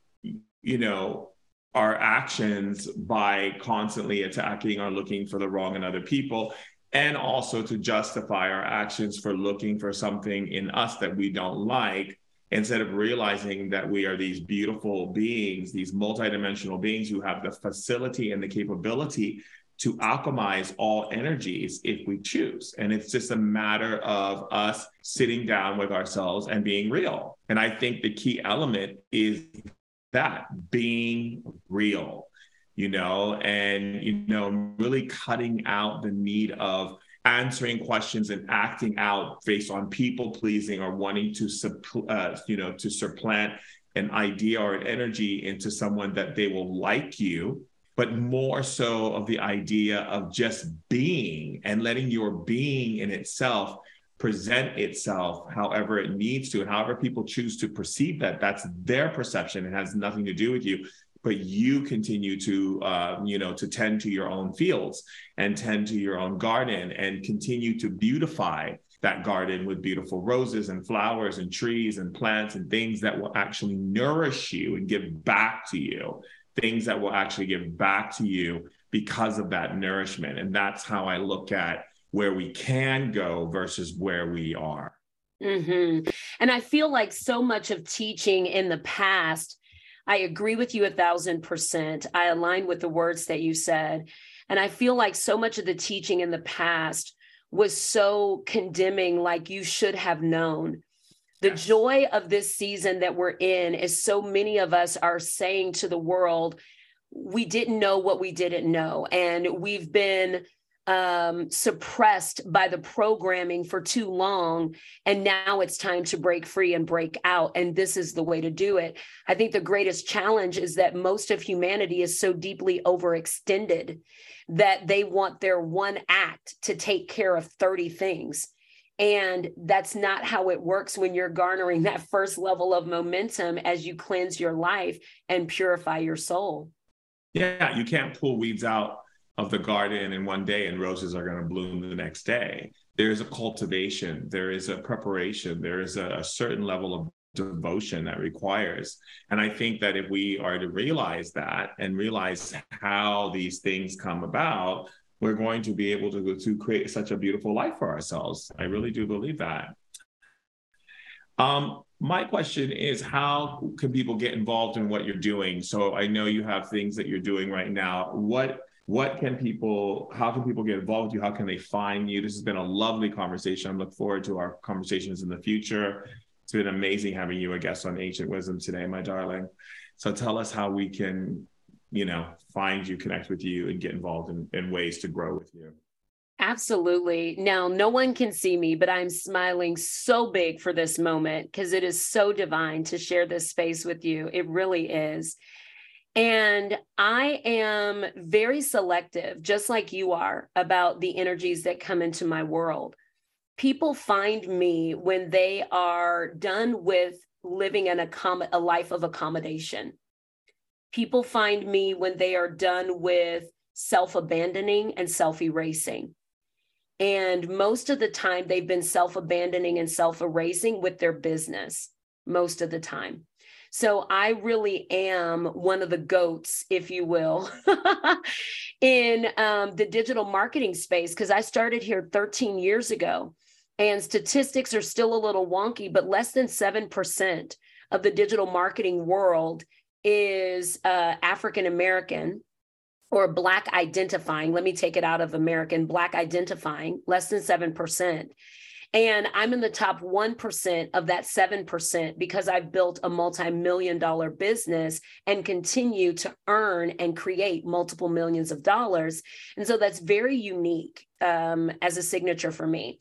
you know, our actions by constantly attacking or looking for the wrong in other people and also to justify our actions for looking for something in us that we don't like instead of realizing that we are these beautiful beings, these multidimensional beings who have the facility and the capability to alchemize all energies if we choose. And it's just a matter of us sitting down with ourselves and being real. And I think the key element is that being real, you know, and, you know, really cutting out the need of answering questions and acting out based on people pleasing or wanting to, uh, you know, to supplant an idea or an energy into someone that they will like you but more so of the idea of just being and letting your being in itself present itself however it needs to and however people choose to perceive that. That's their perception. It has nothing to do with you but you continue to uh, you know to tend to your own fields and tend to your own garden and continue to beautify that garden with beautiful roses and flowers and trees and plants and things that will actually nourish you and give back to you things that will actually give back to you because of that nourishment. And that's how I look at where we can go versus where we are. Mm-hmm. And I feel like so much of teaching in the past, I agree with you a thousand percent. I align with the words that you said. And I feel like so much of the teaching in the past was so condemning, like you should have known. The yes. joy of this season that we're in is so many of us are saying to the world, we didn't know what we didn't know. And we've been um, suppressed by the programming for too long. And now it's time to break free and break out. And this is the way to do it. I think the greatest challenge is that most of humanity is so deeply overextended that they want their one act to take care of 30 things. And that's not how it works when you're garnering that first level of momentum as you cleanse your life and purify your soul. Yeah, you can't pull weeds out of the garden in one day and roses are going to bloom the next day. There is a cultivation, there is a preparation, there is a, a certain level of devotion that requires. And I think that if we are to realize that and realize how these things come about, we're going to be able to, to create such a beautiful life for ourselves. I really do believe that. Um, my question is how can people get involved in what you're doing? So I know you have things that you're doing right now. What what can people how can people get involved with you? How can they find you? This has been a lovely conversation. I look forward to our conversations in the future. It's been amazing having you a guest on Ancient Wisdom today, my darling. So tell us how we can you know, find you, connect with you, and get involved in, in ways to grow with you. Absolutely. Now, no one can see me, but I'm smiling so big for this moment because it is so divine to share this space with you. It really is. And I am very selective, just like you are, about the energies that come into my world. People find me when they are done with living an a life of accommodation People find me when they are done with self abandoning and self erasing. And most of the time, they've been self abandoning and self erasing with their business, most of the time. So I really am one of the goats, if you will, in um, the digital marketing space because I started here 13 years ago. And statistics are still a little wonky, but less than 7% of the digital marketing world is uh, African American or Black identifying. Let me take it out of American, Black identifying, less than 7%. And I'm in the top 1% of that 7% because I've built a multi million dollar business and continue to earn and create multiple millions of dollars. And so that's very unique um, as a signature for me.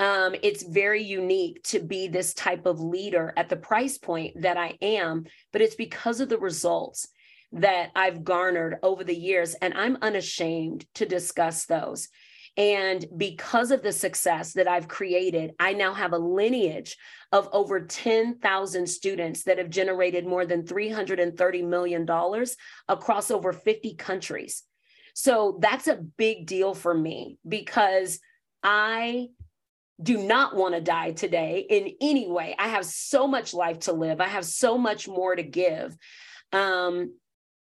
Um, it's very unique to be this type of leader at the price point that I am, but it's because of the results that I've garnered over the years, and I'm unashamed to discuss those. And because of the success that I've created, I now have a lineage of over 10,000 students that have generated more than $330 million across over 50 countries. So that's a big deal for me because I do not want to die today in any way. I have so much life to live. I have so much more to give. Um,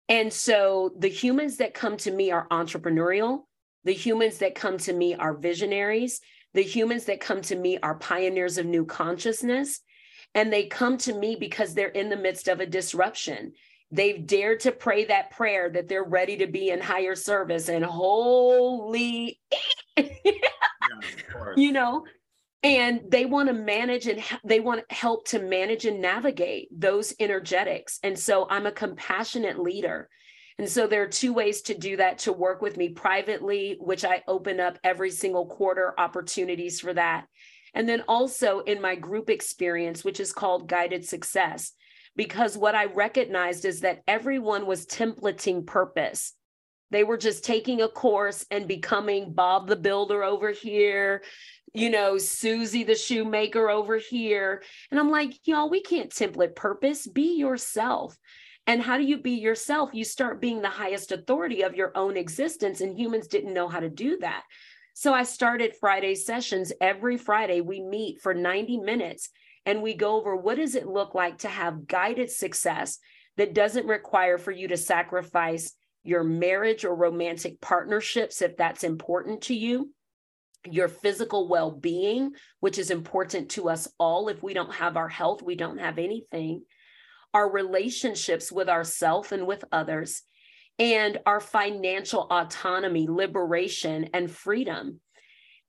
and so the humans that come to me are entrepreneurial. The humans that come to me are visionaries. The humans that come to me are pioneers of new consciousness. And they come to me because they're in the midst of a disruption. They've dared to pray that prayer that they're ready to be in higher service and holy, yeah, you know, and they want to manage and they want to help to manage and navigate those energetics. And so I'm a compassionate leader. And so there are two ways to do that to work with me privately, which I open up every single quarter opportunities for that. And then also in my group experience, which is called Guided Success because what I recognized is that everyone was templating purpose. They were just taking a course and becoming Bob the Builder over here, you know, Susie the shoemaker over here. And I'm like, y'all, we can't template purpose. Be yourself. And how do you be yourself? You start being the highest authority of your own existence, and humans didn't know how to do that. So I started Friday sessions. Every Friday, we meet for 90 minutes and we go over what does it look like to have guided success that doesn't require for you to sacrifice your marriage or romantic partnerships if that's important to you your physical well-being which is important to us all if we don't have our health we don't have anything our relationships with ourself and with others and our financial autonomy liberation and freedom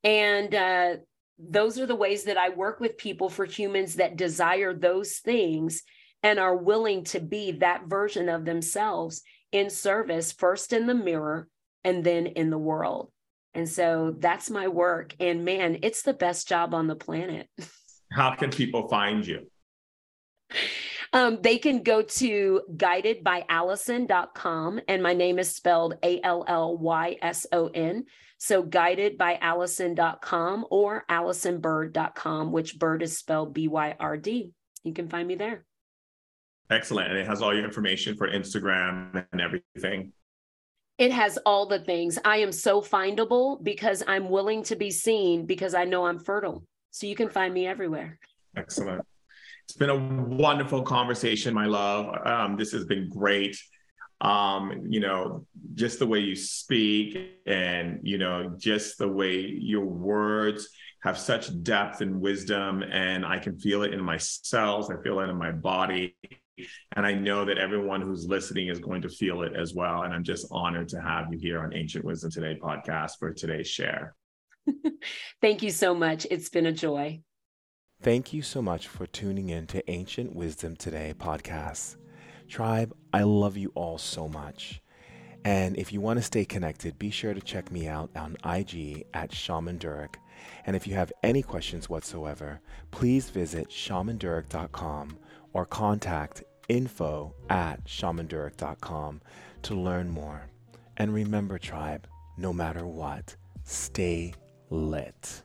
and uh, those are the ways that I work with people for humans that desire those things and are willing to be that version of themselves in service, first in the mirror and then in the world. And so that's my work. And man, it's the best job on the planet. How can people find you? Um, they can go to guidedbyallyson.com, and my name is spelled A L L Y S O N. So guidedbyallyson.com or allysonbyrd.com, which bird is spelled B Y R D. You can find me there. Excellent. And it has all your information for Instagram and everything. It has all the things. I am so findable because I'm willing to be seen because I know I'm fertile. So you can find me everywhere. Excellent. It's been a wonderful conversation, my love. Um, this has been great um, you know, just the way you speak and, you know, just the way your words have such depth and wisdom. And I can feel it in my cells, I feel it in my body. And I know that everyone who's listening is going to feel it as well. And I'm just honored to have you here on Ancient Wisdom Today podcast for today's share. Thank you so much. It's been a joy. Thank you so much for tuning in to Ancient Wisdom Today podcast. Tribe, I love you all so much. And if you want to stay connected, be sure to check me out on IG at Shaman Durek. And if you have any questions whatsoever, please visit shamandurek.com or contact info at shamandurek.com to learn more. And remember, tribe, no matter what, stay lit.